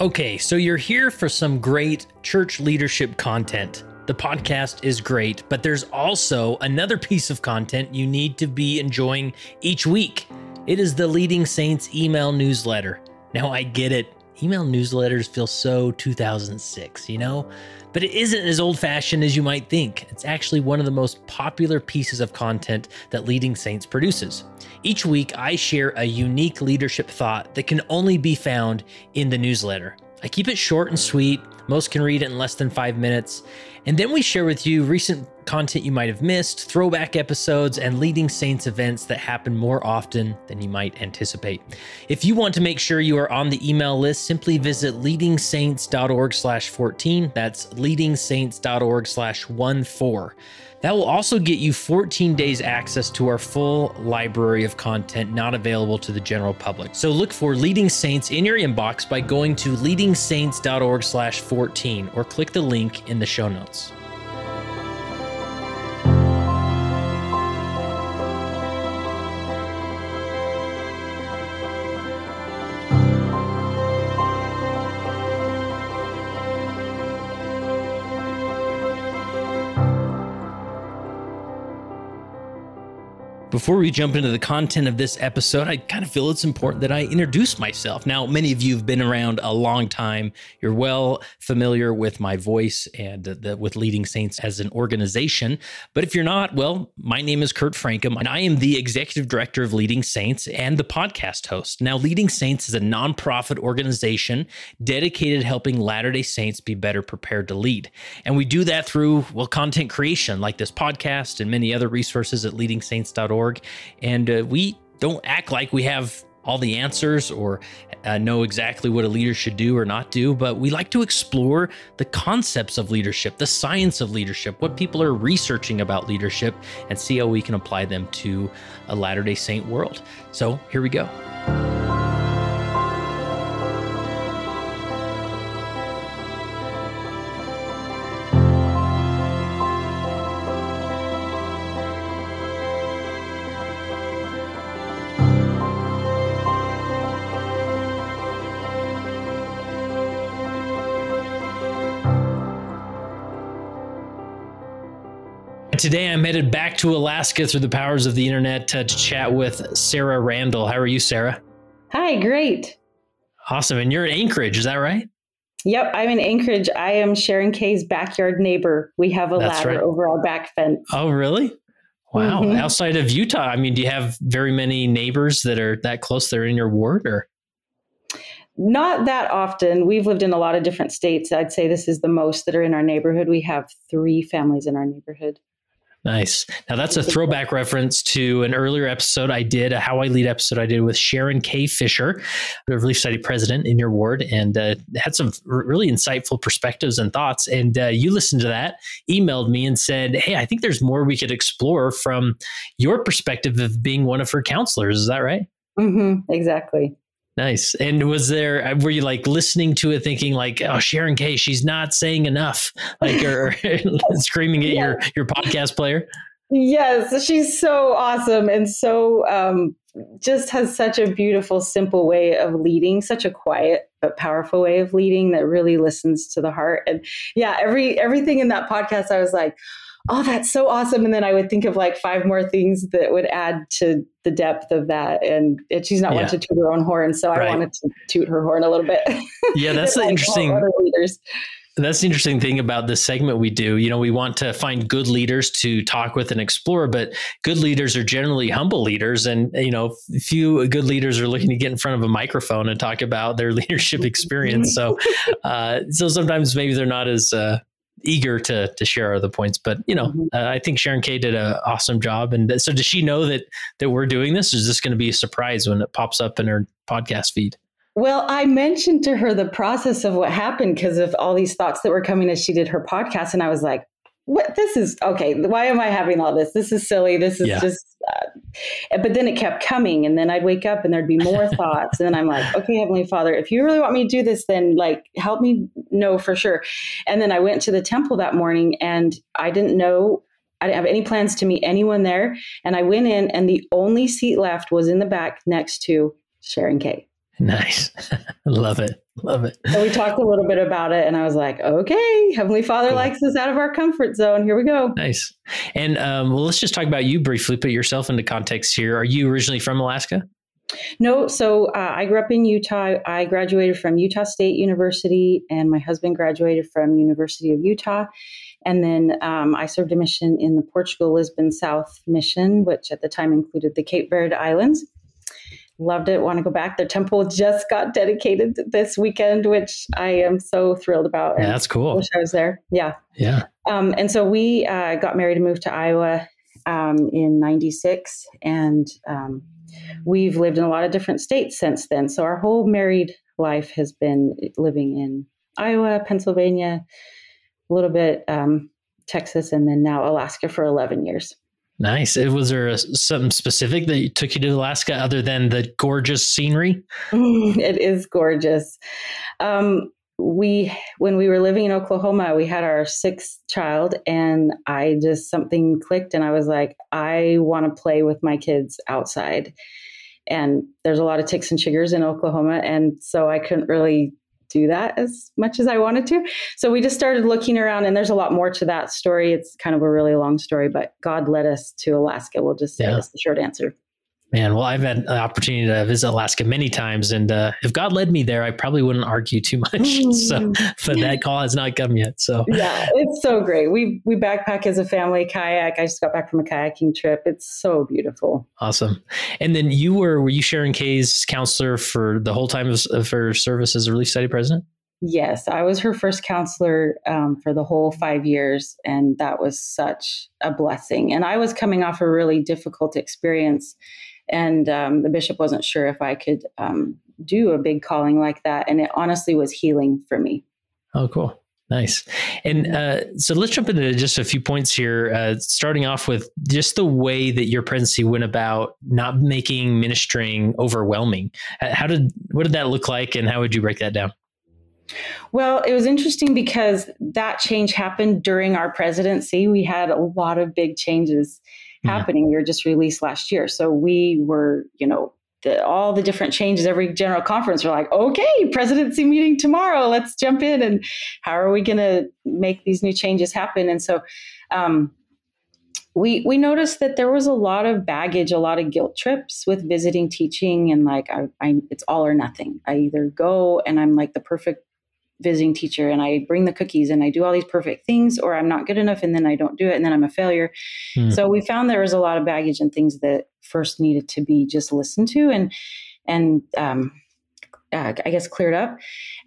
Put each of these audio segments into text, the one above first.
Okay, so you're here for some great church leadership content. The podcast is great, but there's also another piece of content you need to be enjoying each week. It is the Leading Saints email newsletter. Now, I get it. Email newsletters feel so 2006, you know? But it isn't as old fashioned as you might think. It's actually one of the most popular pieces of content that Leading Saints produces. Each week, I share a unique leadership thought that can only be found in the newsletter. I keep it short and sweet. Most can read it in less than five minutes. And then we share with you recent content you might have missed, throwback episodes, and leading Saints events that happen more often than you might anticipate. If you want to make sure you are on the email list, simply visit leadingsaints.org slash 14. That's leadingsaints.org slash 14. That will also get you 14 days access to our full library of content not available to the general public. So look for Leading Saints in your inbox by going to leadingsaints.org/14 or click the link in the show notes. Before we jump into the content of this episode, I kind of feel it's important that I introduce myself. Now, many of you have been around a long time. You're well familiar with my voice and the, with Leading Saints as an organization. But if you're not, well, my name is Kurt Francom, and I am the executive director of Leading Saints and the podcast host. Now, Leading Saints is a nonprofit organization dedicated to helping Latter day Saints be better prepared to lead. And we do that through, well, content creation like this podcast and many other resources at leadingsaints.org org. And uh, we don't act like we have all the answers or uh, know exactly what a leader should do or not do, but we like to explore the concepts of leadership, the science of leadership, what people are researching about leadership, and see how we can apply them to a Latter day Saint world. So here we go. Today I'm headed back to Alaska through the powers of the internet to, to chat with Sarah Randall. How are you, Sarah? Hi, great. Awesome. And you're in Anchorage, is that right? Yep, I'm in Anchorage. I am Sharon Kay's backyard neighbor. We have a That's ladder right. over our back fence. Oh, really? Wow. Mm-hmm. Outside of Utah, I mean, do you have very many neighbors that are that close? They're in your ward or? Not that often. We've lived in a lot of different states. I'd say this is the most that are in our neighborhood. We have three families in our neighborhood. Nice. Now that's a throwback reference to an earlier episode I did, a How I Lead episode I did with Sharon K. Fisher, the Relief Society president in your ward, and uh, had some really insightful perspectives and thoughts. And uh, you listened to that, emailed me, and said, "Hey, I think there's more we could explore from your perspective of being one of her counselors." Is that right? Mm-hmm, exactly. Nice. And was there, uh, were you like listening to it thinking like, oh, Sharon Kay, she's not saying enough, like, or screaming at yeah. your, your podcast player? Yes, she's so awesome and so um, just has such a beautiful, simple way of leading, such a quiet but powerful way of leading that really listens to the heart. And yeah, every everything in that podcast, I was like, oh, that's so awesome. And then I would think of like five more things that would add to the depth of that. And she's not yeah. one to toot her own horn. So right. I wanted to toot her horn a little bit. Yeah, that's the interesting. That's the interesting thing about this segment we do. You know, we want to find good leaders to talk with and explore, but good leaders are generally humble leaders. And, you know, few good leaders are looking to get in front of a microphone and talk about their leadership experience. So, uh, so sometimes maybe they're not as, uh, eager to to share other points. But you know, mm-hmm. uh, I think Sharon K did an awesome job. And so, does she know that that we're doing this? is this going to be a surprise when it pops up in her podcast feed? Well, I mentioned to her the process of what happened because of all these thoughts that were coming as she did her podcast, and I was like, "What? This is okay. Why am I having all this? This is silly. This is yeah. just." Uh, but then it kept coming, and then I'd wake up and there'd be more thoughts, and then I'm like, "Okay, Heavenly Father, if you really want me to do this, then like help me know for sure." And then I went to the temple that morning, and I didn't know I didn't have any plans to meet anyone there. And I went in, and the only seat left was in the back next to Sharon K. Nice. Love it. Love it. So we talked a little bit about it, and I was like, okay, Heavenly Father cool. likes us out of our comfort zone. Here we go. Nice. And um, well, let's just talk about you briefly. Put yourself into context here. Are you originally from Alaska? No, so uh, I grew up in Utah. I graduated from Utah State University, and my husband graduated from University of Utah. And then um, I served a mission in the Portugal Lisbon South mission, which at the time included the Cape Verde Islands. Loved it. Want to go back. The temple just got dedicated this weekend, which I am so thrilled about. Yeah, that's cool. Wish I was there. Yeah. Yeah. Um, and so we uh, got married and moved to Iowa um, in '96, and um, we've lived in a lot of different states since then. So our whole married life has been living in Iowa, Pennsylvania, a little bit um, Texas, and then now Alaska for 11 years. Nice. Was there a, something specific that took you to Alaska other than the gorgeous scenery? it is gorgeous. Um, we when we were living in Oklahoma, we had our sixth child, and I just something clicked, and I was like, I want to play with my kids outside. And there's a lot of ticks and chiggers in Oklahoma, and so I couldn't really do that as much as I wanted to. So we just started looking around, and there's a lot more to that story. It's kind of a really long story, but God led us to Alaska. We'll just say yeah. that's the short answer. Man, well, I've had an opportunity to visit Alaska many times, and uh, if God led me there, I probably wouldn't argue too much. so, but that call has not come yet. So, yeah, it's so great. We we backpack as a family, kayak. I just got back from a kayaking trip. It's so beautiful. Awesome. And then you were were you Sharon Kay's counselor for the whole time of, of her service as a Relief Society president? Yes, I was her first counselor um, for the whole five years, and that was such a blessing. And I was coming off a really difficult experience and um, the bishop wasn't sure if I could um, do a big calling like that. And it honestly was healing for me. Oh, cool. Nice. And uh, so let's jump into just a few points here, uh, starting off with just the way that your presidency went about not making ministering overwhelming. How did, what did that look like and how would you break that down? Well, it was interesting because that change happened during our presidency. We had a lot of big changes happening. We were just released last year. So we were, you know, the, all the different changes, every general conference, we're like, okay, presidency meeting tomorrow. Let's jump in. And how are we going to make these new changes happen? And so, um, we we noticed that there was a lot of baggage, a lot of guilt trips with visiting teaching, and like I, I, it's all or nothing. I either go and I'm like the perfect visiting teacher and I bring the cookies and I do all these perfect things, or I'm not good enough and then I don't do it and then I'm a failure. Mm. So we found there was a lot of baggage and things that first needed to be just listened to and and um, uh, I guess cleared up.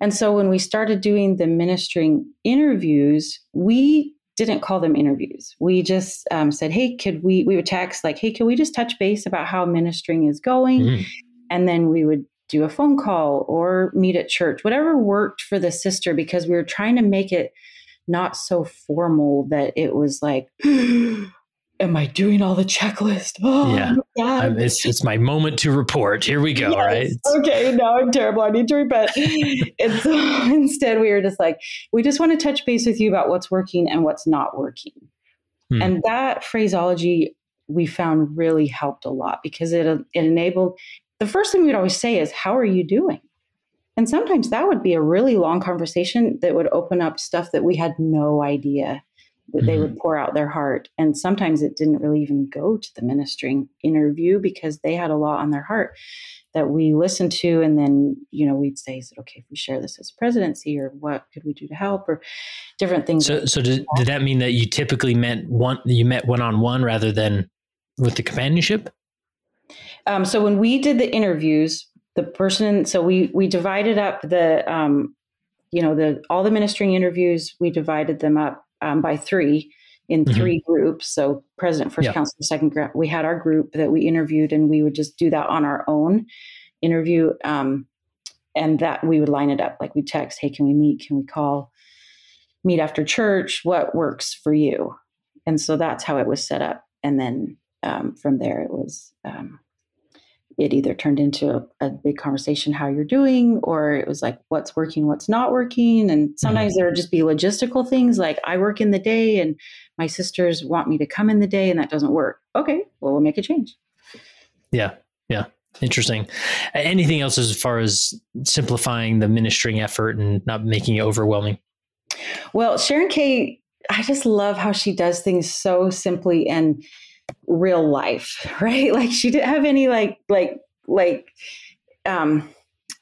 And so when we started doing the ministering interviews, we didn't call them interviews. We just um, said, "Hey, could we?" We would text like, "Hey, can we just touch base about how ministering is going?" Mm. And then we would do a phone call or meet at church, whatever worked for the sister, because we were trying to make it not so formal that it was like, am I doing all the checklist? Oh, yeah. It's, it's my moment to report. Here we go. Yes. Right. Okay. Now I'm terrible. I need to repent. and so instead, we were just like, we just want to touch base with you about what's working and what's not working. Hmm. And that phraseology we found really helped a lot because it, it enabled the first thing we'd always say is, How are you doing? And sometimes that would be a really long conversation that would open up stuff that we had no idea that mm-hmm. they would mm-hmm. pour out their heart. And sometimes it didn't really even go to the ministering interview because they had a lot on their heart that we listened to. And then, you know, we'd say, Is it okay if we share this as presidency or what could we do to help or different things? So, so did, did that mean that you typically met one, you met one on one rather than with the companionship? Um, so when we did the interviews, the person, so we we divided up the, um, you know, the all the ministering interviews. We divided them up um, by three in mm-hmm. three groups. So president, first council, second group. We had our group that we interviewed, and we would just do that on our own interview. Um, and that we would line it up like we text, hey, can we meet? Can we call? Meet after church. What works for you? And so that's how it was set up. And then um, from there, it was um, it either turned into a, a, big conversation how you're doing or it was like what's working what's not working and sometimes mm-hmm. there would just be logistical things like i work in the day and my sisters want me to come in the day and that doesn't work okay well we'll make a change yeah yeah Interesting. Anything else as far as simplifying the ministering effort and not making it overwhelming? Well, Sharon Kay, I just love how she does things so simply and real life, right? Like she didn't have any like like like um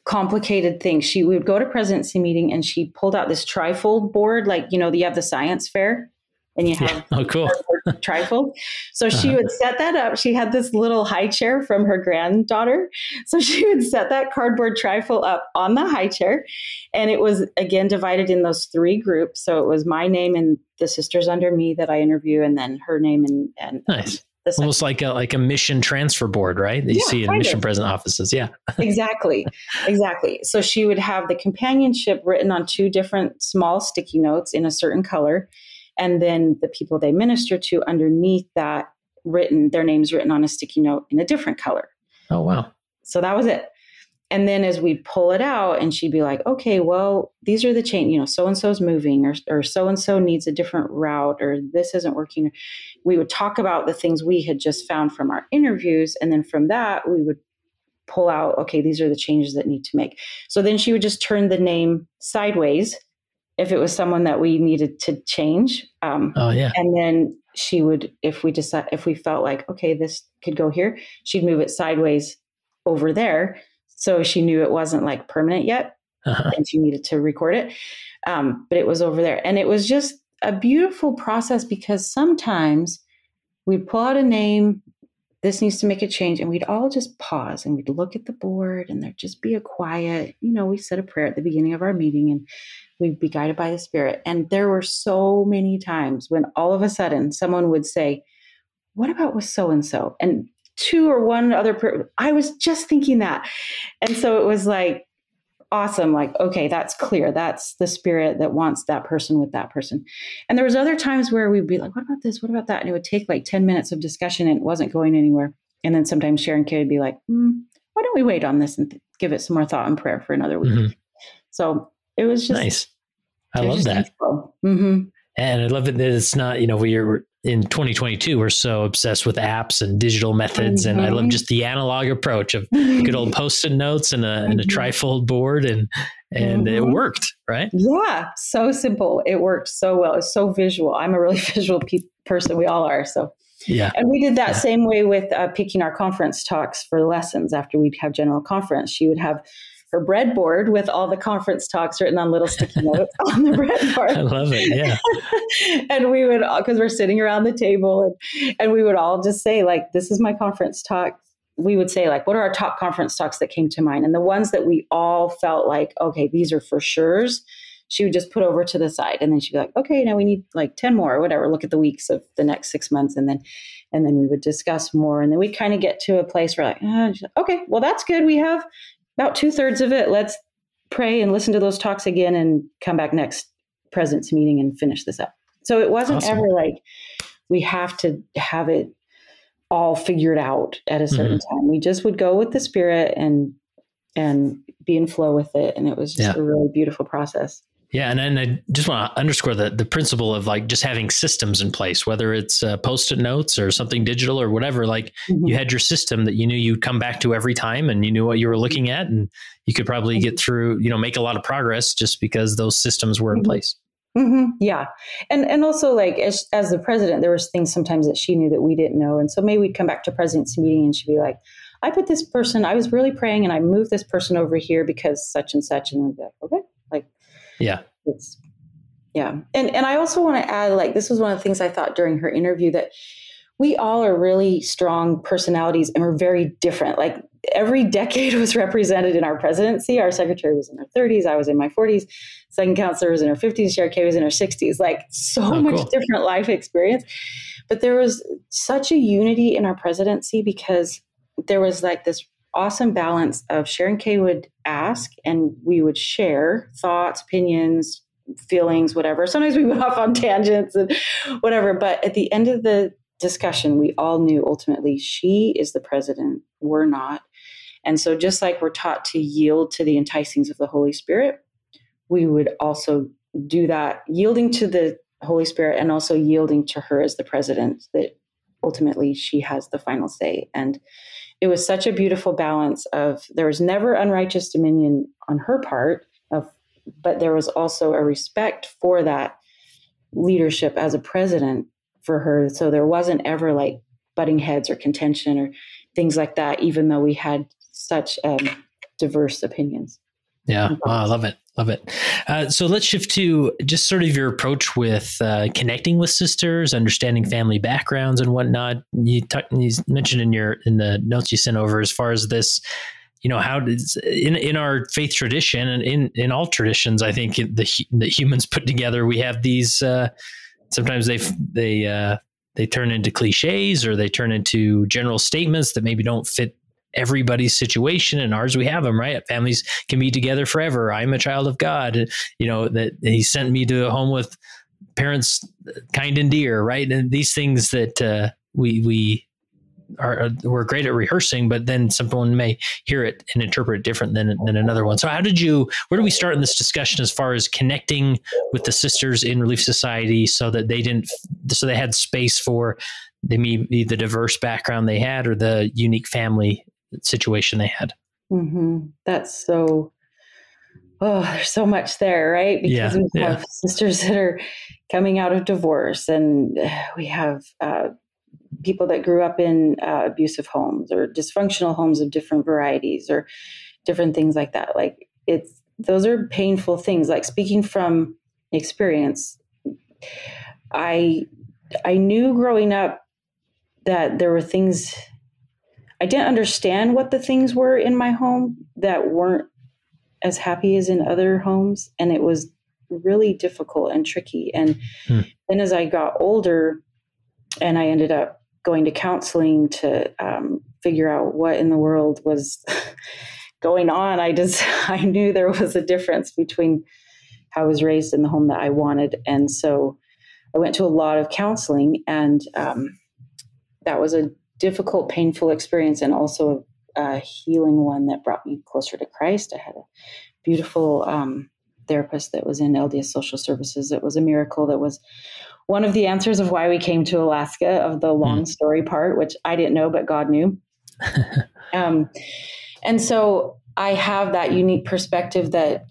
complicated things. She would go to presidency meeting and she pulled out this trifold board, like you know, you have the science fair and you have yeah. oh cool trifold. So she uh-huh. would set that up. She had this little high chair from her granddaughter. So she would set that cardboard trifold up on the high chair. And it was again divided in those three groups. So it was my name and the sisters under me that I interview, and then her name and and nice. Almost like a like a mission transfer board, right? That you yeah, see in mission of. president offices. Yeah. exactly. Exactly. So she would have the companionship written on two different small sticky notes in a certain color and then the people they minister to underneath that written their names written on a sticky note in a different color. Oh wow. So that was it. And then as we'd pull it out and she'd be like okay well these are the chain you know so and so's moving or or so and so needs a different route or this isn't working. We would talk about the things we had just found from our interviews. And then from that we would pull out okay these are the changes that need to make. So then she would just turn the name sideways if it was someone that we needed to change. Um, oh yeah. And then she would, if we decide, if we felt like, okay, this could go here, she'd move it sideways over there. So she knew it wasn't like permanent yet uh-huh. and she needed to record it. Um, but it was over there. And it was just a beautiful process because sometimes we'd pull out a name, this needs to make a change. And we'd all just pause and we'd look at the board and there'd just be a quiet, you know, we said a prayer at the beginning of our meeting and we'd be guided by the Spirit. And there were so many times when all of a sudden someone would say, What about with so and so? And two or one other, per- I was just thinking that. And so it was like, awesome like okay that's clear that's the spirit that wants that person with that person and there was other times where we'd be like what about this what about that and it would take like 10 minutes of discussion and it wasn't going anywhere and then sometimes sharon kay would be like mm, why don't we wait on this and th- give it some more thought and prayer for another week mm-hmm. so it was just nice i love that mm-hmm. and i love it that it's not you know we're in 2022 we're so obsessed with apps and digital methods mm-hmm. and i love mm-hmm. just the analog approach of good old post-it notes and a, and a mm-hmm. trifold board and and mm-hmm. it worked right yeah so simple it worked so well it's so visual i'm a really visual pe- person we all are so yeah and we did that yeah. same way with uh, picking our conference talks for lessons after we'd have general conference she would have her breadboard with all the conference talks written on little sticky notes on the breadboard. I love it. Yeah. and we would, because we're sitting around the table and, and we would all just say, like, this is my conference talk. We would say, like, what are our top conference talks that came to mind? And the ones that we all felt like, okay, these are for sure's, she would just put over to the side. And then she'd be like, okay, now we need like 10 more or whatever. Look at the weeks of the next six months. And then, and then we would discuss more. And then we kind of get to a place where like, oh, okay, well, that's good. We have, about two thirds of it, let's pray and listen to those talks again and come back next presence meeting and finish this up. So it wasn't awesome. ever like we have to have it all figured out at a certain mm-hmm. time. We just would go with the spirit and and be in flow with it. And it was just yeah. a really beautiful process. Yeah, and, and I just want to underscore the the principle of like just having systems in place, whether it's uh, post-it notes or something digital or whatever. Like mm-hmm. you had your system that you knew you'd come back to every time, and you knew what you were looking at, and you could probably get mm-hmm. through, you know, make a lot of progress just because those systems were in mm-hmm. place. Mm-hmm. Yeah, and and also like as as the president, there was things sometimes that she knew that we didn't know, and so maybe we'd come back to president's meeting and she'd be like, "I put this person, I was really praying, and I moved this person over here because such and such," and we'd be like, "Okay." Like, yeah, it's yeah. And and i also want to add like this was one of the things i thought during her interview that we all are really strong personalities and we're very different. Like every decade was represented in our presidency. Our secretary was in her 30s i was in my 40s second counselor was in her 50s Sharon Kay was in her 60s like so oh, much cool. different life experience. But there was such a unity in our presidency because there was like this awesome balance of Sharon Kay would ask and we would share thoughts, opinions, feelings, whatever. Sometimes we went off on tangents and whatever. But at the end of the discussion, we all knew ultimately she is the president, we're not. And so, just like we're taught to yield to the enticings of the Holy Spirit, we would also do that, yielding to the Holy Spirit and also yielding to her as the president, that ultimately she has the final say. And it was such a beautiful balance of there was never unrighteous dominion on her part of but there was also a respect for that leadership as a president for her. So there wasn't ever like butting heads or contention or things like that even though we had such um, diverse opinions. Yeah. Oh, i love it love it. Uh, so let's shift to just sort of your approach with uh, connecting with sisters understanding family backgrounds and whatnot. You, t- you mentioned in your in the notes you sent over as far as this you know how does in in our faith tradition and in in all traditions i think the the humans put together we have these uh, sometimes they they uh, they turn into cliches or they turn into general statements that maybe don't fit everybody's situation and ours we have them right families can be together forever i'm a child of god you know that he sent me to a home with parents kind and dear right and these things that uh, we we are we're great at rehearsing, but then someone may hear it and interpret it different than than another one. So how did you? Where do we start in this discussion as far as connecting with the sisters in Relief Society so that they didn't so they had space for they maybe the diverse background they had or the unique family situation they had. Mm-hmm. That's so. Oh, there's so much there, right? Because yeah, we have yeah. sisters that are coming out of divorce, and we have uh, people that grew up in uh, abusive homes or dysfunctional homes of different varieties or different things like that. Like it's those are painful things. Like speaking from experience, I I knew growing up that there were things I didn't understand what the things were in my home that weren't as happy as in other homes, and it was really difficult and tricky. And hmm. then as I got older, and I ended up going to counseling to um, figure out what in the world was going on. I just I knew there was a difference between how I was raised in the home that I wanted, and so I went to a lot of counseling, and um, that was a difficult, painful experience, and also a healing one that brought me closer to Christ. I had a beautiful um, therapist that was in LDS Social Services. It was a miracle. That was one of the answers of why we came to Alaska, of the long mm. story part, which I didn't know, but God knew. um, and so I have that unique perspective that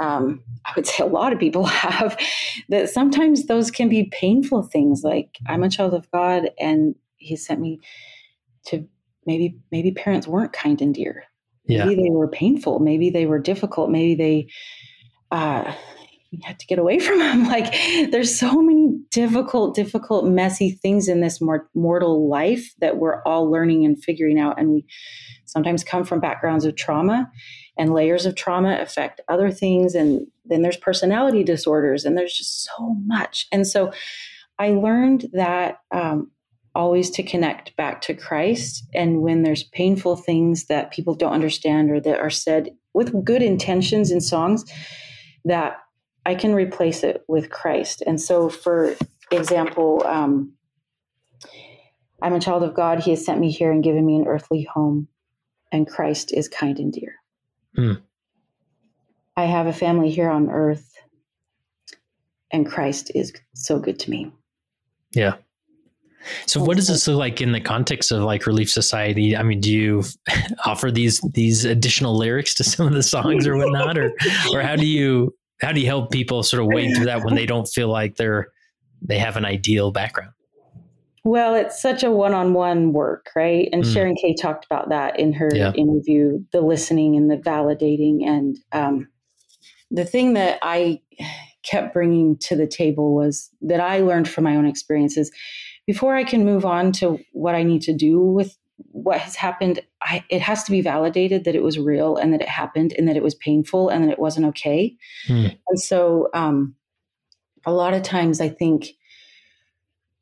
um, I would say a lot of people have that sometimes those can be painful things. Like I'm a child of God, and He sent me to maybe maybe parents weren't kind and dear. Maybe they were painful. Maybe they were difficult. Maybe they uh, you had to get away from them. Like there's so many difficult, difficult, messy things in this more mortal life that we're all learning and figuring out. And we sometimes come from backgrounds of trauma and layers of trauma affect other things. And then there's personality disorders and there's just so much. And so I learned that um, always to connect back to Christ. And when there's painful things that people don't understand or that are said with good intentions in songs, that I can replace it with Christ. And so, for example, um, I'm a child of God. He has sent me here and given me an earthly home, and Christ is kind and dear. Hmm. I have a family here on earth, and Christ is so good to me. Yeah. So what does this look like in the context of like Relief Society? I mean, do you offer these these additional lyrics to some of the songs or whatnot, or or how do you how do you help people sort of wade through that when they don't feel like they're they have an ideal background? Well, it's such a one-on-one work, right? And mm. Sharon Kay talked about that in her yeah. interview: the listening and the validating. And um, the thing that I kept bringing to the table was that I learned from my own experiences. Before I can move on to what I need to do with what has happened, I, it has to be validated that it was real and that it happened and that it was painful and that it wasn't okay. Mm. And so, um, a lot of times, I think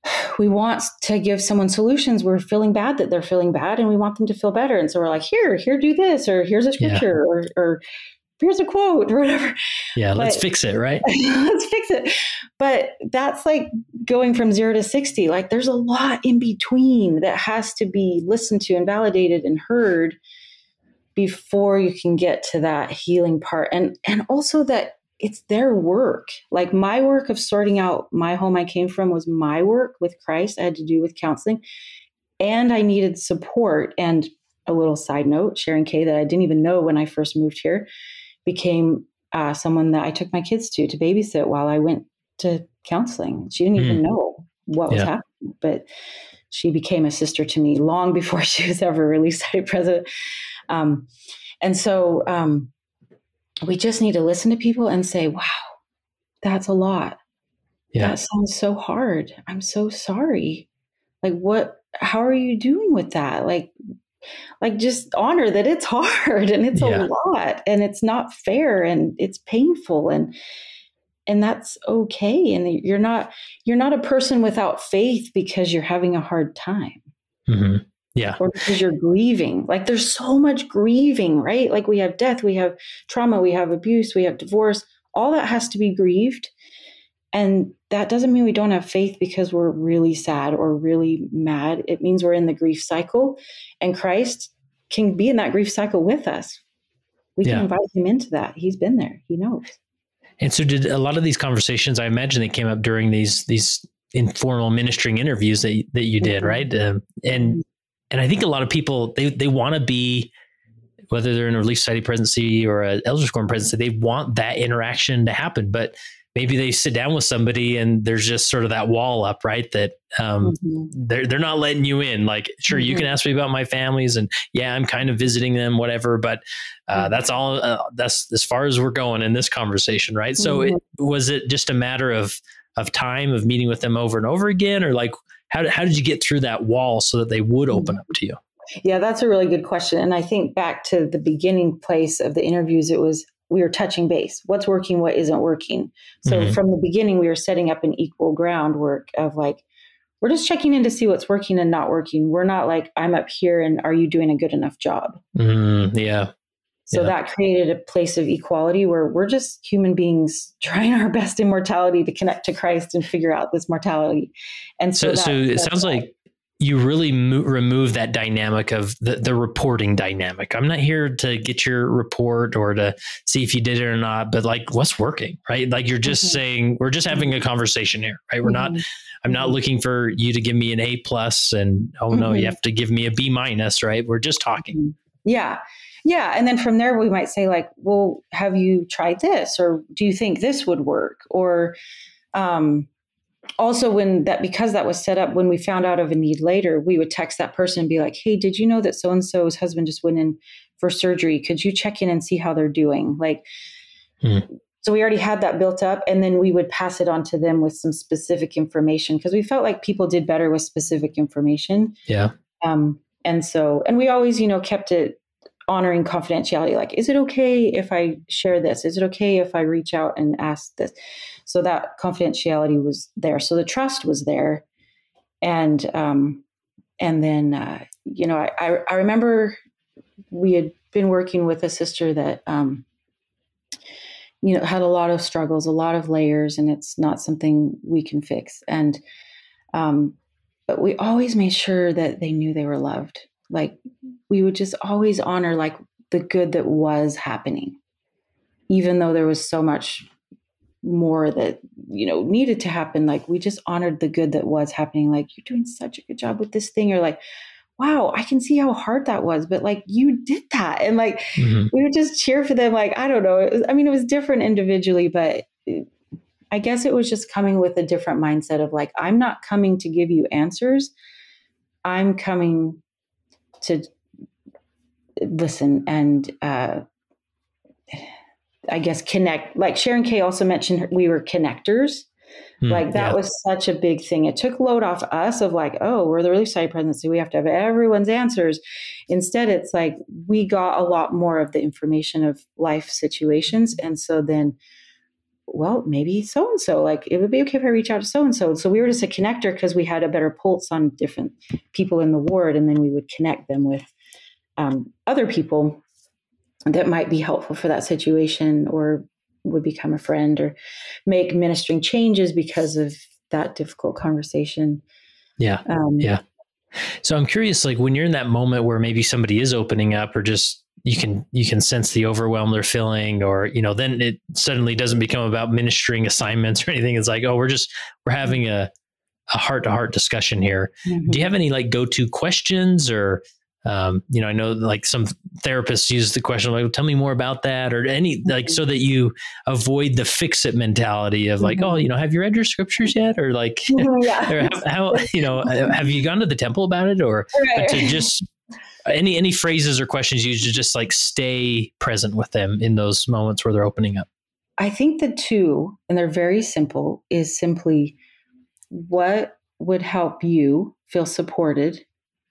we want to give someone solutions. We're feeling bad that they're feeling bad, and we want them to feel better. And so we're like, here, here, do this, or here's a scripture, yeah. or, or here's a quote or whatever. Yeah, but, let's fix it, right? let's fix it. But that's like going from zero to 60. Like there's a lot in between that has to be listened to and validated and heard before you can get to that healing part. And and also that it's their work. Like my work of sorting out my home I came from was my work with Christ. I had to do with counseling. And I needed support. And a little side note, Sharon Kay, that I didn't even know when I first moved here, became uh, someone that I took my kids to to babysit while I went to counseling. She didn't mm. even know what was happening, but she became a sister to me long before she was ever Relief Society president. Um, and so um, we just need to listen to people and say, wow, that's a lot. Yeah. That sounds so hard. I'm so sorry. Like, what, how are you doing with that? Like, like just honor that it's hard and it's yeah. a lot and it's not fair and it's painful and and that's okay. And you're not you're not a person without faith because you're having a hard time. Mm-hmm. yeah. Or because you're grieving. Like there's so much grieving right? Like we have death we have trauma we have abuse we have divorce. All that has to be grieved and that doesn't mean we don't have faith because we're really sad or really mad it means we're in the grief cycle and christ can be in that grief cycle with us we can invite him into that he's been there he knows and so, did a lot of these conversations? I imagine they came up during these these informal ministering interviews that that you did, mm-hmm. right? Um, and mm-hmm. and I think a lot of people they they want to be whether they're in a relief society presidency or an elders quorum presidency, they want that interaction to happen. But maybe they sit down with somebody and there's just sort of that wall up, right? That um, mm-hmm. they're they're not letting you in. Like, sure, mm-hmm. you can mm-hmm. ask me about my families, and yeah, I'm kind of visiting them, whatever. But uh, mm-hmm. that's all. Uh, that's as far as we're going in this conversation, right? So, it, mm-hmm. was it just a matter of of time of meeting with them over and over again, or like how how did you get through that wall so that they would open mm-hmm. up to you? Yeah, that's a really good question. And I think back to the beginning place of the interviews, it was we were touching base what's working what isn't working so mm-hmm. from the beginning we were setting up an equal groundwork of like we're just checking in to see what's working and not working we're not like i'm up here and are you doing a good enough job mm, yeah so yeah. that created a place of equality where we're just human beings trying our best in mortality to connect to Christ and figure out this mortality. And so, so, so it sounds like you really mo- remove that dynamic of the, the reporting dynamic. I'm not here to get your report or to see if you did it or not, but like what's working, right? Like you're just mm-hmm. saying, we're just having a conversation here, right? We're mm-hmm. not, I'm not looking for you to give me an A plus and, oh no, mm-hmm. you have to give me a B minus, right? We're just talking. Mm-hmm. Yeah. Yeah. And then from there, we might say, like, well, have you tried this? Or do you think this would work? Or, um, also when that because that was set up when we found out of a need later we would text that person and be like hey did you know that so and so's husband just went in for surgery? Could you check in and see how they're doing? Like hmm. so we already had that built up and then we would pass it on to them with some specific information because we felt like people did better with specific information. Yeah. Um and so and we always you know kept it honoring confidentiality like is it okay if i share this? Is it okay if i reach out and ask this so that confidentiality was there. So the trust was there. And um and then uh, you know I, I remember we had been working with a sister that um you know had a lot of struggles a lot of layers and it's not something we can fix. And um but we always made sure that they knew they were loved. Like we would just always honor like the good that was happening even though there was so much more that you know needed to happen like we just honored the good that was happening like you're doing such a good job with this thing. Or like wow i can see how hard that was but like you did that. And like mm-hmm. we would just cheer for them like i don't know was, i mean it was different individually but i guess it was just coming with a different mindset of like i'm not coming to give you answers. I'm coming to listen and uh, I guess connect. Like Sharon Kay also mentioned, we were connectors. Mm, like that yeah. was such a big thing. It took load off us of like, oh, we're the Relief Society presidency. We have to have everyone's answers. Instead, it's like we got a lot more of the information of life situations. And so then, well, maybe so and so. Like it would be okay if I reach out to so and so. So we were just a connector because we had a better pulse on different people in the ward, and then we would connect them with um, other people that might be helpful for that situation or would become a friend or make ministering changes because of that difficult conversation. Yeah. Um, yeah. So I'm curious, like when you're in that moment where maybe somebody is opening up or just you can you can sense the overwhelm they're feeling or you know then it suddenly doesn't become about ministering assignments or anything it's like oh we're just we're having a a heart to heart discussion here mm-hmm. do you have any like go to questions or um, you know, I know like some therapists use the question like, "Tell me more about that," or any like so that you avoid the fix it mentality of like, mm-hmm. "Oh, you know, have you read your scriptures yet?" Or like, mm-hmm, yeah. or how, how, you know, uh, have you gone to the temple about it? Or right. to just any any phrases or questions you to just like stay present with them in those moments where they're opening up. I think the two, and they're very simple, is simply what would help you feel supported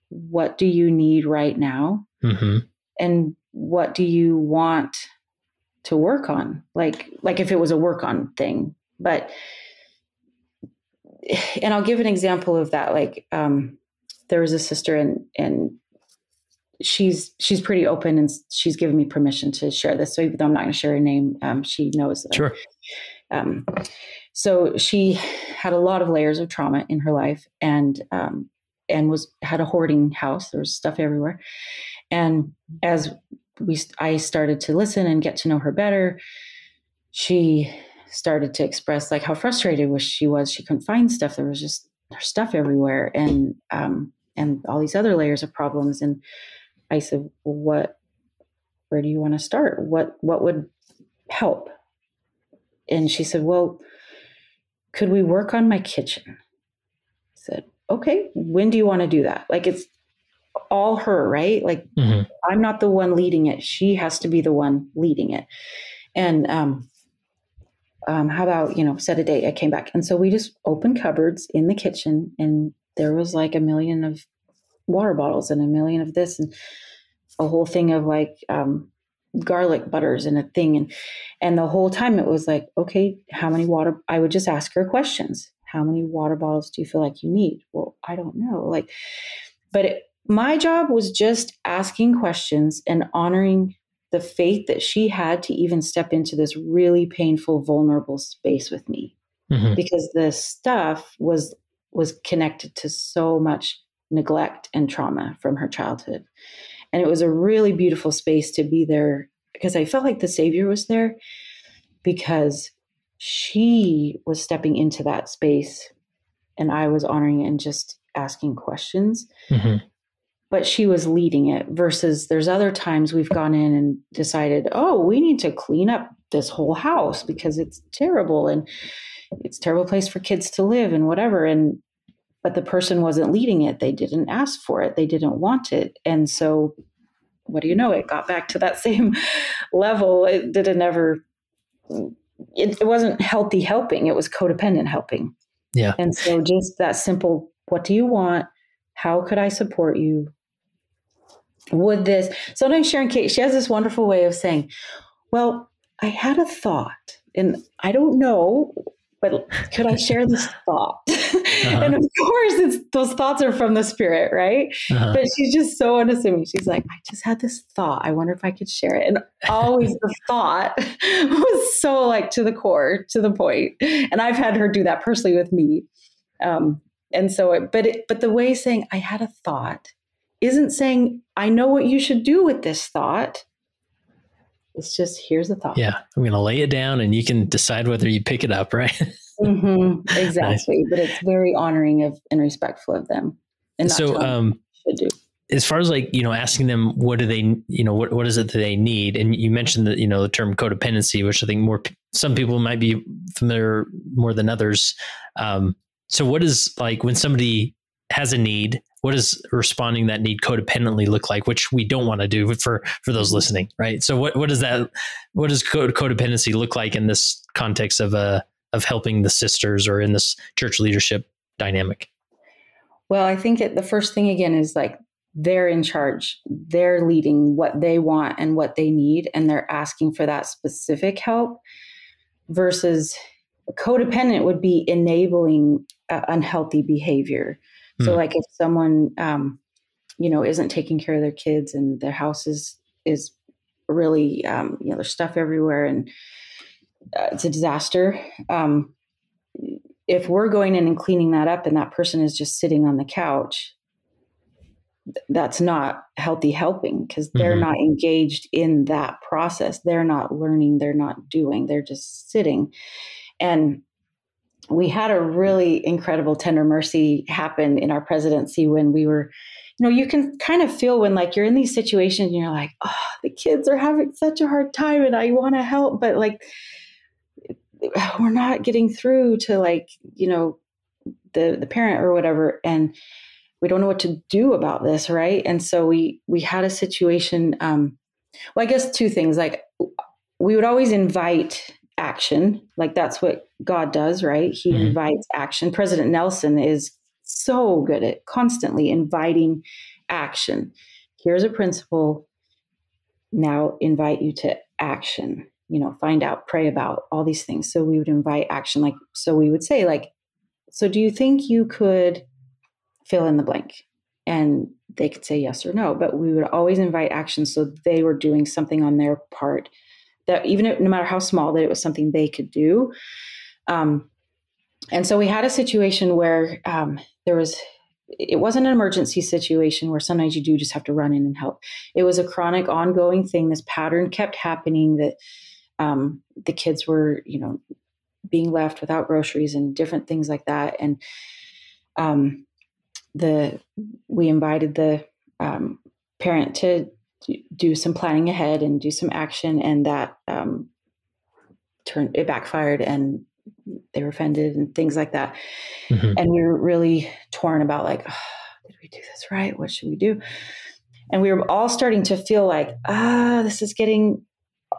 what do you need right now? Mm-hmm. and what do you want to work on? Like like if it was a work on thing but and i'll give an example of that like um there was a sister and and she's she's pretty open and she's given me permission to share this. So even though i'm not going to share her name um, she knows that sure. Um, so she had a lot of layers of trauma in her life and um, and was had a hoarding house. There was stuff everywhere. And as we I started to listen and get to know her better, she started to express like how frustrated was she was. She couldn't find stuff. There was just stuff everywhere and um and all these other layers of problems. And I said, what where do you want to start? What what would help? And she said, Well, could we work on my kitchen? Okay, when do you want to do that? Like it's all her, right? Like mm-hmm. I'm not the one leading it. She has to be the one leading it. And um, um, how about, you know, set a date? I came back. And so we just opened cupboards in the kitchen and there was like a million of water bottles and a million of this and a whole thing of like um, garlic butters and a thing. And, and the whole time it was like, okay, how many water? I would just ask her questions how many water bottles do you feel like you need? Well i don't know like but it, my job was just asking questions and honoring the faith that she had to even step into this really painful vulnerable space with me. Mm-hmm. because the stuff was was connected to so much neglect and trauma from her childhood. And it was a really beautiful space to be there because i felt like the savior was there because she was stepping into that space and I was honoring and just asking questions. Mm-hmm. But she was leading it versus there's other times we've gone in and decided, oh, we need to clean up this whole house because it's terrible and it's a terrible place for kids to live and whatever. And but the person wasn't leading it. They didn't ask for it. They didn't want it. And so what do you know? It got back to that same level. It didn't ever it, it wasn't healthy helping, it was codependent helping. Yeah. And so just that simple, what do you want? How could I support you? Would this sometimes Sharon Kay, she has this wonderful way of saying, Well, I had a thought, and I don't know but could I share this thought? Uh-huh. and of course, it's those thoughts are from the spirit, right? Uh-huh. But she's just so unassuming. She's like, I just had this thought. I wonder if I could share it. And always the thought was so like to the core, to the point. And I've had her do that personally with me. Um, and so, it, but it, but the way saying I had a thought isn't saying I know what you should do with this thought. It's just here's the thought. Yeah, I'm going to lay it down, and you can decide whether you pick it up, right? mm-hmm, exactly, nice. but it's very honoring of and respectful of them. And so, um, as far as like you know, asking them what do they, you know, what what is it that they need, and you mentioned that you know the term codependency, which I think more some people might be familiar more than others. Um, so, what is like when somebody has a need what does responding that need codependently look like which we don't want to do for for those mm-hmm. listening right so what what does that what does codependency look like in this context of uh of helping the sisters or in this church leadership dynamic? Well i think it, the first thing again is like they're in charge. They're leading what they want and what they need and they're asking for that specific help versus codependent would be enabling uh, unhealthy behavior. So, mm. like if someone, um, you know, isn't taking care of their kids and their house is is really, um, you know, there's stuff everywhere and it's a disaster. Um, if we're going in and cleaning that up and that person is just sitting on the couch, that's not healthy helping because they're mm-hmm. not engaged in that process. They're not learning, they're not doing, they're just sitting. And we had a really incredible tender mercy happen in our presidency when we were you know, you can kind of feel when like you're in these situations and you're like, oh, the kids are having such a hard time and I want to help, but like we're not getting through to like, you know, the the parent or whatever. And we don't know what to do about this, right? And so we we had a situation, um, well, I guess two things. Like we would always invite action, like that's what God does, right? He mm-hmm. invites action. President Nelson is so good at constantly inviting action. Here's a principle. Now invite you to action. You know, find out, pray about all these things. So we would invite action. Like, so we would say, like, so do you think you could fill in the blank? And they could say yes or no. But we would always invite action. So they were doing something on their part that even if, no matter how small, that it was something they could do. Um, and so we had a situation where um, there was it wasn't an emergency situation where sometimes you do just have to run in and help. It was a chronic, ongoing thing. This pattern kept happening that um, the kids were, you know, being left without groceries and different things like that. And um, the we invited the um, parent to do some planning ahead and do some action, and that um, turned it backfired, and they were offended and things like that. Mm-hmm. And we were really torn about like, oh, did we do this right? What should we do? And we were all starting to feel like, ah, this is getting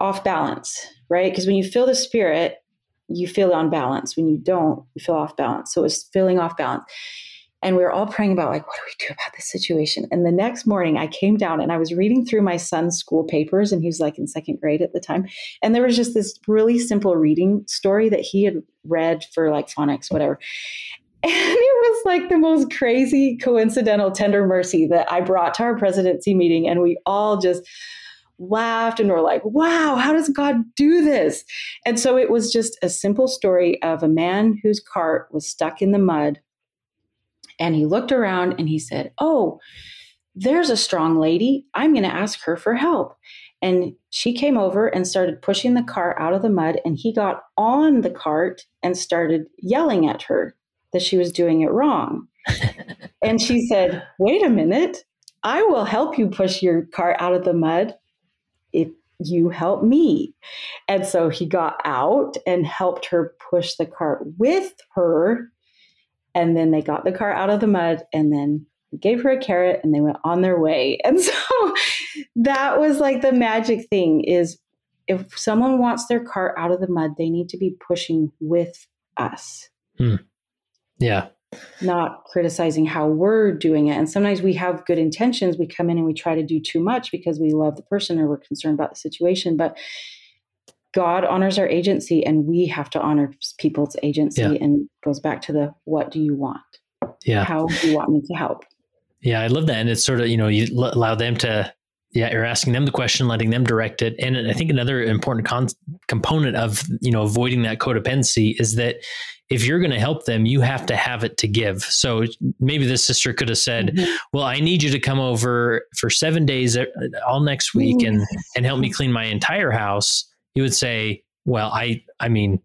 off balance, right? Because when you feel the spirit, you feel on balance. When you don't, you feel off balance. So it was feeling off balance. And we were all praying about, like, what do we do about this situation? And the next morning, I came down and I was reading through my son's school papers, and he was like in second grade at the time. And there was just this really simple reading story that he had read for like phonics, whatever. And it was like the most crazy, coincidental, tender mercy that I brought to our presidency meeting. And we all just laughed and were like, wow, how does God do this? And so it was just a simple story of a man whose cart was stuck in the mud and he looked around and he said, Oh, there's a strong lady. I'm going to ask her for help. And she came over and started pushing the cart out of the mud. And he got on the cart and started yelling at her that she was doing it wrong. and she said, Wait a minute. I will help you push your cart out of the mud if you help me. And so he got out and helped her push the cart with her and then they got the car out of the mud and then gave her a carrot and they went on their way. And so that was like the magic thing is if someone wants their car out of the mud, they need to be pushing with us. Hmm. Yeah. Not criticizing how we're doing it. And sometimes we have good intentions. We come in and we try to do too much because we love the person or we're concerned about the situation. But God honors our agency and we have to honor people's agency yeah. and goes back to the what do you want? Yeah. How do you want me to help? Yeah, I love that. And it's sort of, you know, you allow them to, yeah, you're asking them the question, letting them direct it. And I think another important con- component of, you know, avoiding that codependency is that if you're going to help them, you have to have it to give. So maybe this sister could have said, mm-hmm. "Well, I need you to come over for seven days uh, all next week and and help me clean my entire house." you would say, well, I, I mean,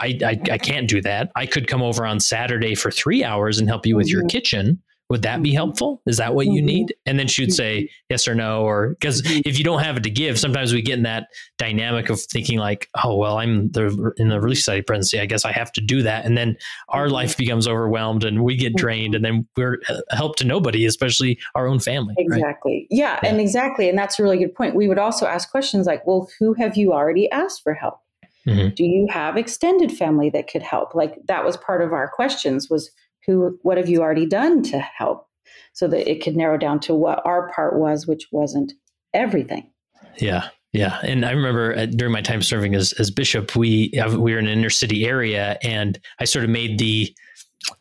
I, I, I, can't do that. I could come over on Saturday for three hours and help you with mm-hmm. your kitchen. Would that be mm-hmm. helpful? Is that what you mm-hmm. need? And then she would say mm-hmm. yes or no, or because if you don't have it to give, sometimes we get in that dynamic of thinking like, oh well, I'm the in the Relief Society presidency. I guess I have to do that, and then our life becomes overwhelmed and we get drained, and then we're a help to nobody, especially our own family. Exactly. Right? Yeah, yeah, and exactly, and that's a really good point. We would also ask questions like, well, who have you already asked for help? Mm-hmm. Do you have extended family that could help? Like that was part of our questions was who what have you already done to help? So that it could narrow down to what our part was which wasn't everything. Yeah yeah. And i remember uh, during my time serving as, as bishop we we were in an inner city area and i sort of made the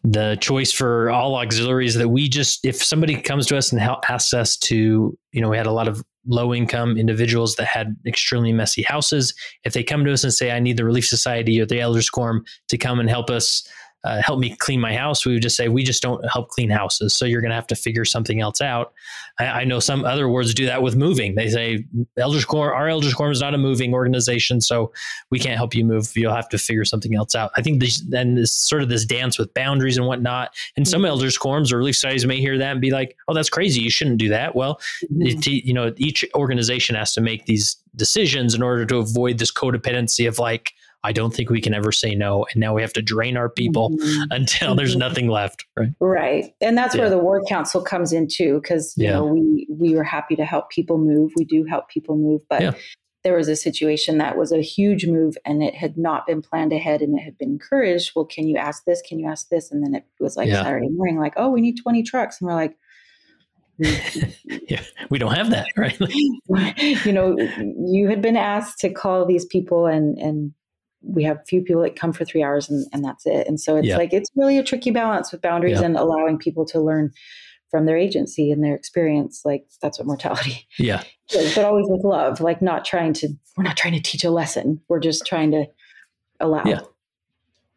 the choice for all auxiliaries that we just if somebody comes to us and help, asks us to you know we had a lot of low income individuals that had extremely messy houses. If they come to us and say i need the relief society or the elders quorum to come and help us uh, help me clean my house, we would just say, we just don't help clean houses. So you're going to have to figure something else out. I, I, know some other words do that with moving. They say, Elders Quorum, our Elders Quorum is not a moving organization, so we can't help you move. You'll have to figure something else out. I think this, then this sort of this dance with boundaries and whatnot. And some mm-hmm. Elders Quorums or relief societies may hear that and be like, oh, that's crazy. You shouldn't do that. Well, mm-hmm. it, you know, each organization has to make these decisions in order to avoid this codependency of like, I don't think we can ever say no. And now we have to drain our people mm-hmm. until mm-hmm. there's nothing left. Right. Right. And that's yeah. where the Ward Council comes in too, because you yeah. know, we we were happy to help people move. We do help people move, but yeah. there was a situation that was a huge move and it had not been planned ahead and it had been encouraged. Well, can you ask this? Can you ask this? And then it was like Saturday morning, like, oh, we need 20 trucks. And we're like, yeah, we don't have that, right? you know, you had been asked to call these people and and we have few people that come for three hours and, and that's it. And so it's yeah. like it's really a tricky balance with boundaries yeah. and allowing people to learn from their agency and their experience. Like that's what mortality. Yeah. Is, but always with love, like not trying to we're not trying to teach a lesson. We're just trying to allow. Yeah.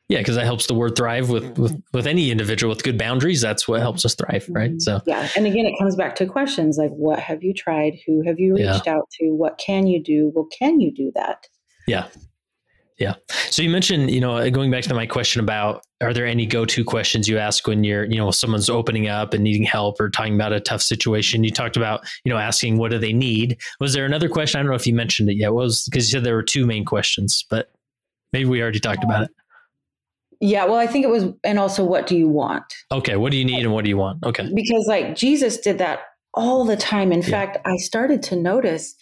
Yeah, because that helps the word thrive with, with with any individual with good boundaries. That's what helps us thrive, right? Mm-hmm. So yeah, and again, it comes back to questions like, what have you tried? Who have you reached yeah. out to? What can you do? Well, can you do that? Yeah, yeah. So you mentioned, you know, uh, going back to my question about are there any go-to questions you ask when you're, you know, someone's opening up and needing help or talking about a tough situation? You talked about, you know, asking what do they need. Was there another question? I don't know if you mentioned it yet. What was because you said there were two main questions, but maybe we already talked about it. Yeah, well, I think it was, and also, what do you want? Okay, what do you need and what do you want? Okay, because like Jesus did that all the time. In yeah. fact, I started to notice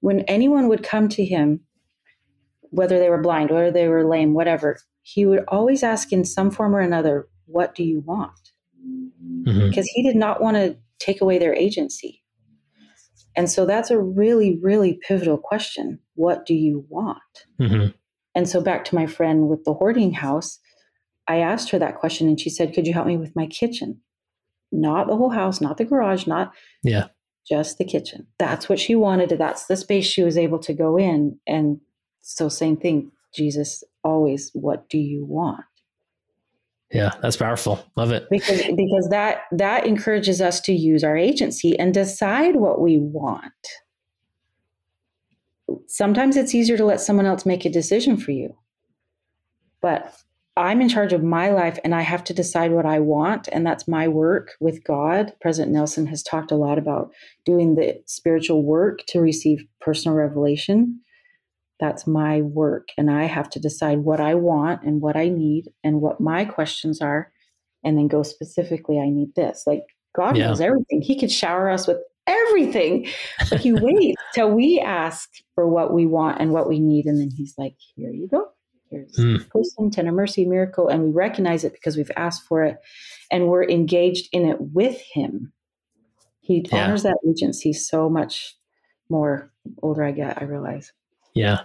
when anyone would come to him whether they were blind, whether they were lame, whatever, he would always ask in some form or another, What do you want? Mm-hmm. Because he did not want to take away their agency. And so that's a really, really pivotal question. What do you want? Mm-hmm. And so back to my friend with the hoarding house, I asked her that question and she said, Could you help me with my kitchen? Not the whole house, not the garage, not yeah, just the kitchen. That's what she wanted. That's the space she was able to go in. And so same thing jesus always what do you want? Yeah that's powerful. Love it. Because because that that encourages us to use our agency and decide what we want. Sometimes it's easier to let someone else make a decision for you. But i'm in charge of my life and i have to decide what i want and that's my work with god. President nelson has talked a lot about doing the spiritual work to receive personal revelation that's my work. And I have to decide what I want and what I need and what my questions are. And then go specifically, I need this. Like God yeah. knows everything. He could shower us with everything. But he waits till we ask for what we want and what we need. And then he's like, here you go. Here's mm. person, tender mercy, miracle. And we recognize it because we've asked for it and we're engaged in it with him. He yeah. honors that agency so much more older I get, I realize. Yeah.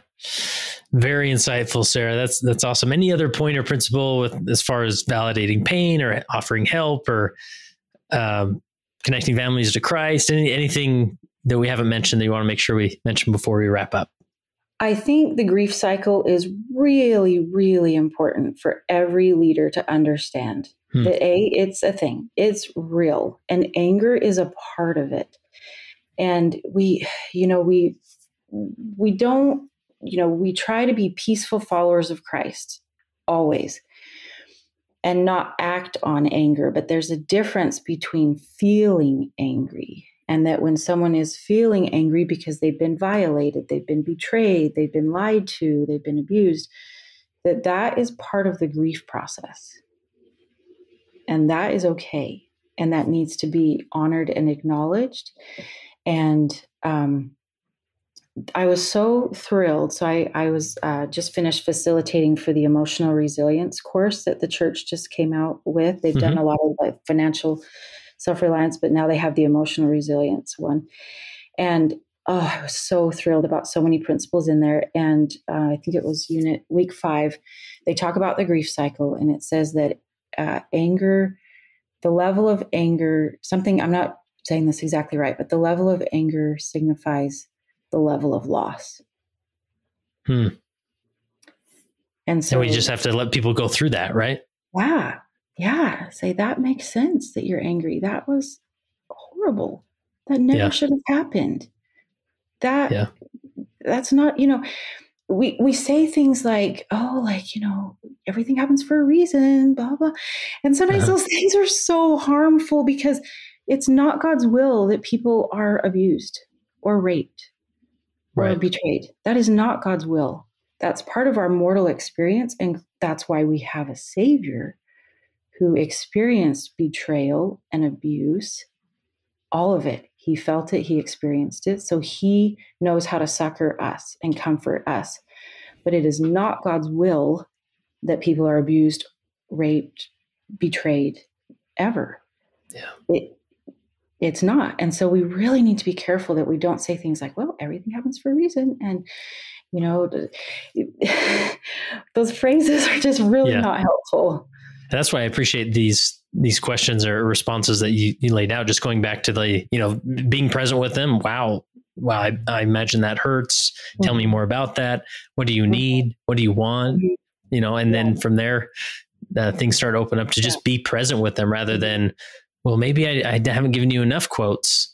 Very insightful, Sarah. That's that's awesome. Any other point or principle with as far as validating pain or offering help or um, connecting families to Christ? Any, anything that we haven't mentioned that you want to make sure we mention before we wrap up? I think the grief cycle is really, really important for every leader to understand. Hmm. That a, it's a thing. It's real, and anger is a part of it. And we, you know, we we don't, you know, we try to be peaceful followers of Christ always and not act on anger. But there's a difference between feeling angry and that when someone is feeling angry because they've been violated, they've been betrayed, they've been lied to, they've been abused, that that is part of the grief process. And that is okay. And that needs to be honored and acknowledged. And um, I was so thrilled. So I, I was uh, just finished facilitating for the emotional resilience course that the church just came out with. They've mm-hmm. done a lot of like financial self reliance, but now they have the emotional resilience one. And oh, I was so thrilled about so many principles in there. And uh, I think it was unit week five. They talk about the grief cycle, and it says that uh, anger, the level of anger, something I'm not saying this exactly right, but the level of anger signifies the level of loss. Hmm. And so and we just have to let people go through that, right? Yeah. Yeah. Say that makes sense that you're angry. That was horrible. That never yeah. should have happened. That yeah. that's not, you know, we we say things like, oh, like, you know, everything happens for a reason, blah blah. And sometimes uh-huh. those things are so harmful because it's not God's will that people are abused or raped right. or betrayed. That is not God's will. That's part of our mortal experience. And that's why we have a Savior who experienced betrayal and abuse, all of it. He felt it, he experienced it. So he knows how to succor us and comfort us. But it is not God's will that people are abused, raped, betrayed ever. Yeah. It, it's not. And so we really need to be careful that we don't say things like, well, everything happens for a reason. And, you know, those phrases are just really yeah. not helpful. And that's why I appreciate these these questions or responses that you, you laid out. Just going back to the, you know, being present with them. Wow. Wow. I, I imagine that hurts. Mm-hmm. Tell me mm-hmm. more about that. What do you mm-hmm. need? What do you want? Mm-hmm. You know, and yeah. then from there, uh, things start to open up to just be present with them rather than well, maybe I, I haven't given you enough quotes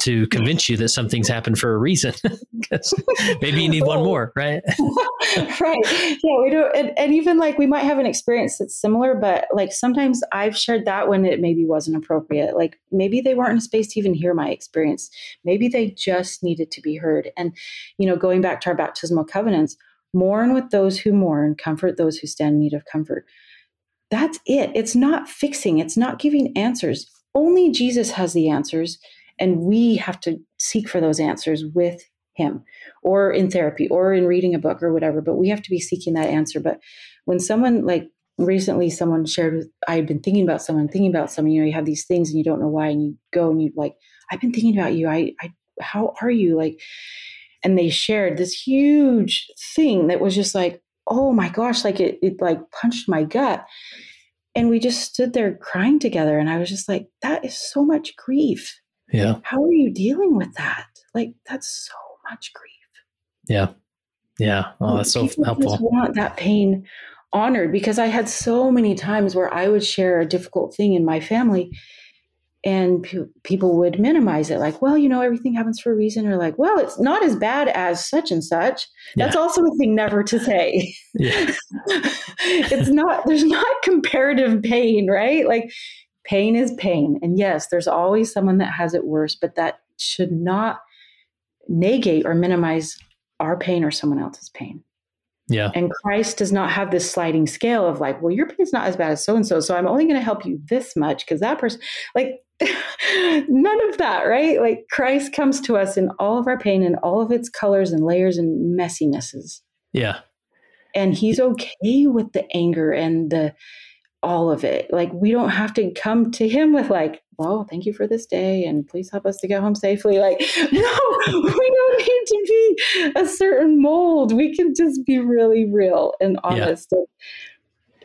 to convince you that something's happened for a reason. maybe you need one more, right? right. Yeah, we do. And, and, even like we might have an experience that's similar, but like sometimes I've shared that when it maybe wasn't appropriate. Like maybe they weren't in a space to even hear my experience. Maybe they just needed to be heard. And, you know, going back to our baptismal covenants, mourn with those who mourn, comfort those who stand in need of comfort. That's it. It's not fixing, it's not giving answers. Only Jesus has the answers, and we have to seek for those answers with him or in therapy or in reading a book or whatever but we have to be seeking that answer. But when someone like recently someone shared with i had been thinking about someone thinking about someone you know you have these things and you don't know why and you go and you like i've been thinking about you. I i how are you? Like and they shared this huge thing that was just like oh my gosh like it, it like punched my gut and we just stood there crying together and i was just like that is so much grief. Yeah. How are you dealing with that? Like that's so much grief. Yeah. Yeah. Oh that's so People helpful. want that pain honored because i had so many times where i would share a difficult thing in my family and pe- people would minimize it like well you know everything happens for a reason or like well it's not as bad as such and such that's also a thing never to say yeah. it's not there's not comparative pain right like pain is pain and yes there's always someone that has it worse but that should not negate or minimize our pain or someone else's pain yeah. And Christ does not have this sliding scale of like, well, your pain's not as bad as so and so. So I'm only going to help you this much because that person, like, none of that, right? Like, Christ comes to us in all of our pain and all of its colors and layers and messinesses. Yeah. And he's okay with the anger and the, all of it. Like, we don't have to come to him with, like, oh, thank you for this day and please help us to get home safely. Like, no, we don't need to be a certain mold. We can just be really real and honest. Yeah.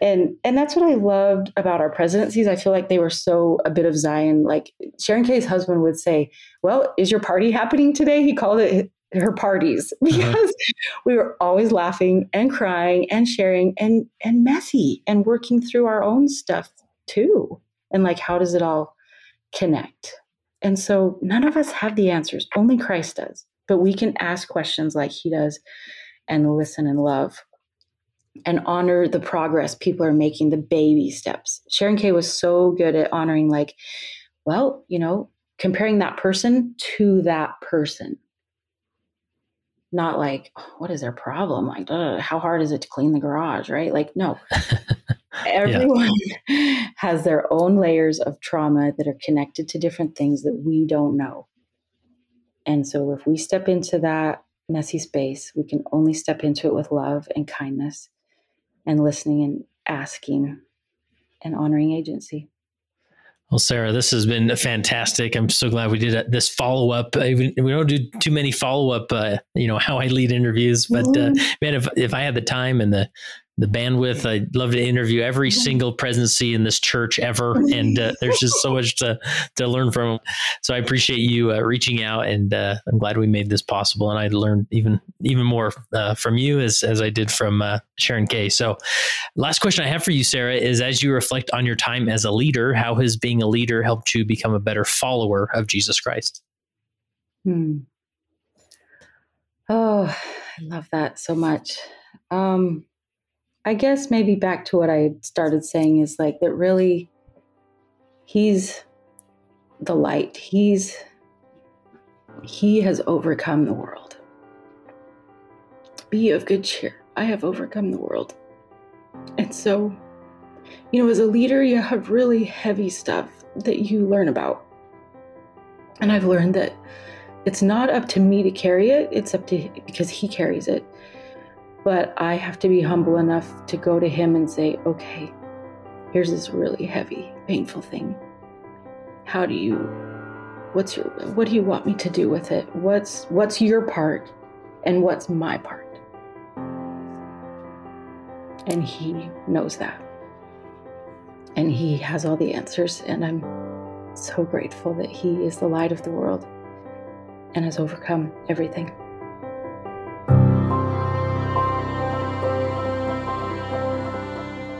And and that's what I loved about our presidencies. I feel like they were so a bit of Zion. Like Sharon Kay's husband would say, Well, is your party happening today? He called it her parties uh-huh. because uh-huh. we were always laughing and crying and sharing and and messy and working through our own stuff too. And like how does it all connect. And so none of us have the answers, only Christ does. But we can ask questions like he does and listen and love and honor the progress people are making, the baby steps. Sharon Kay was so good at honoring, like, well, you know, comparing that person to that person. Not like, oh, what is their problem? Like, how hard is it to clean the garage, right? Like, no. Everyone yeah. has their own layers of trauma that are connected to different things that we don't know. And so if we step into that messy space, we can only step into it with love and kindness and listening and asking and honoring agency. Well, Sarah, this has been fantastic. I'm so glad we did this follow up. We don't do too many follow up, uh, you know, how I lead interviews, but uh, mm-hmm. man, if, if I had the time and the the bandwidth. I'd love to interview every single presidency in this church ever, and uh, there's just so much to to learn from. So I appreciate you uh, reaching out, and uh, I'm glad we made this possible. And I learned even even more uh, from you as as I did from uh, Sharon Kay. So, last question I have for you, Sarah, is as you reflect on your time as a leader, how has being a leader helped you become a better follower of Jesus Christ? Hmm. Oh, I love that so much. Um, I guess maybe back to what I started saying is like that really he's the light. He's he has overcome the world. Be of good cheer. I have overcome the world. And so, you know, as a leader, you have really heavy stuff that you learn about. And I've learned that it's not up to me to carry it, it's up to because he carries it. But I have to be humble enough to go to him and say, okay, here's this really heavy, painful thing. How do you what's your what do you want me to do with it? What's what's your part and what's my part? And he knows that. And he has all the answers and I'm so grateful that he is the light of the world and has overcome everything.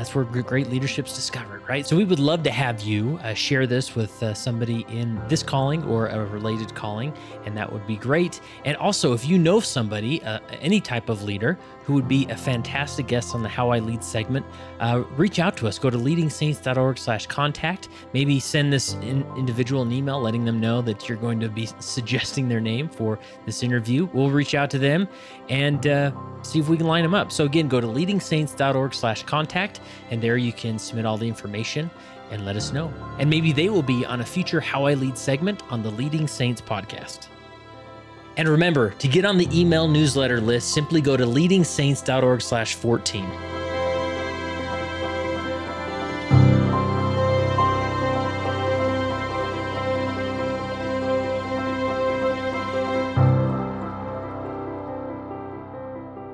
that's where great leadership's discovered, right? So we would love to have you uh, share this with uh, somebody in this calling or a related calling, and that would be great. And also, if you know somebody, uh, any type of leader who would be a fantastic guest on the How I Lead segment, uh, reach out to us. Go to leadingsaints.org/contact. Maybe send this in individual an email, letting them know that you're going to be suggesting their name for this interview. We'll reach out to them and uh, see if we can line them up. So again, go to leadingsaints.org/contact, and there you can submit all the information and let us know. And maybe they will be on a future How I Lead segment on the Leading Saints podcast. And remember, to get on the email newsletter list, simply go to leadingsaints.org slash 14.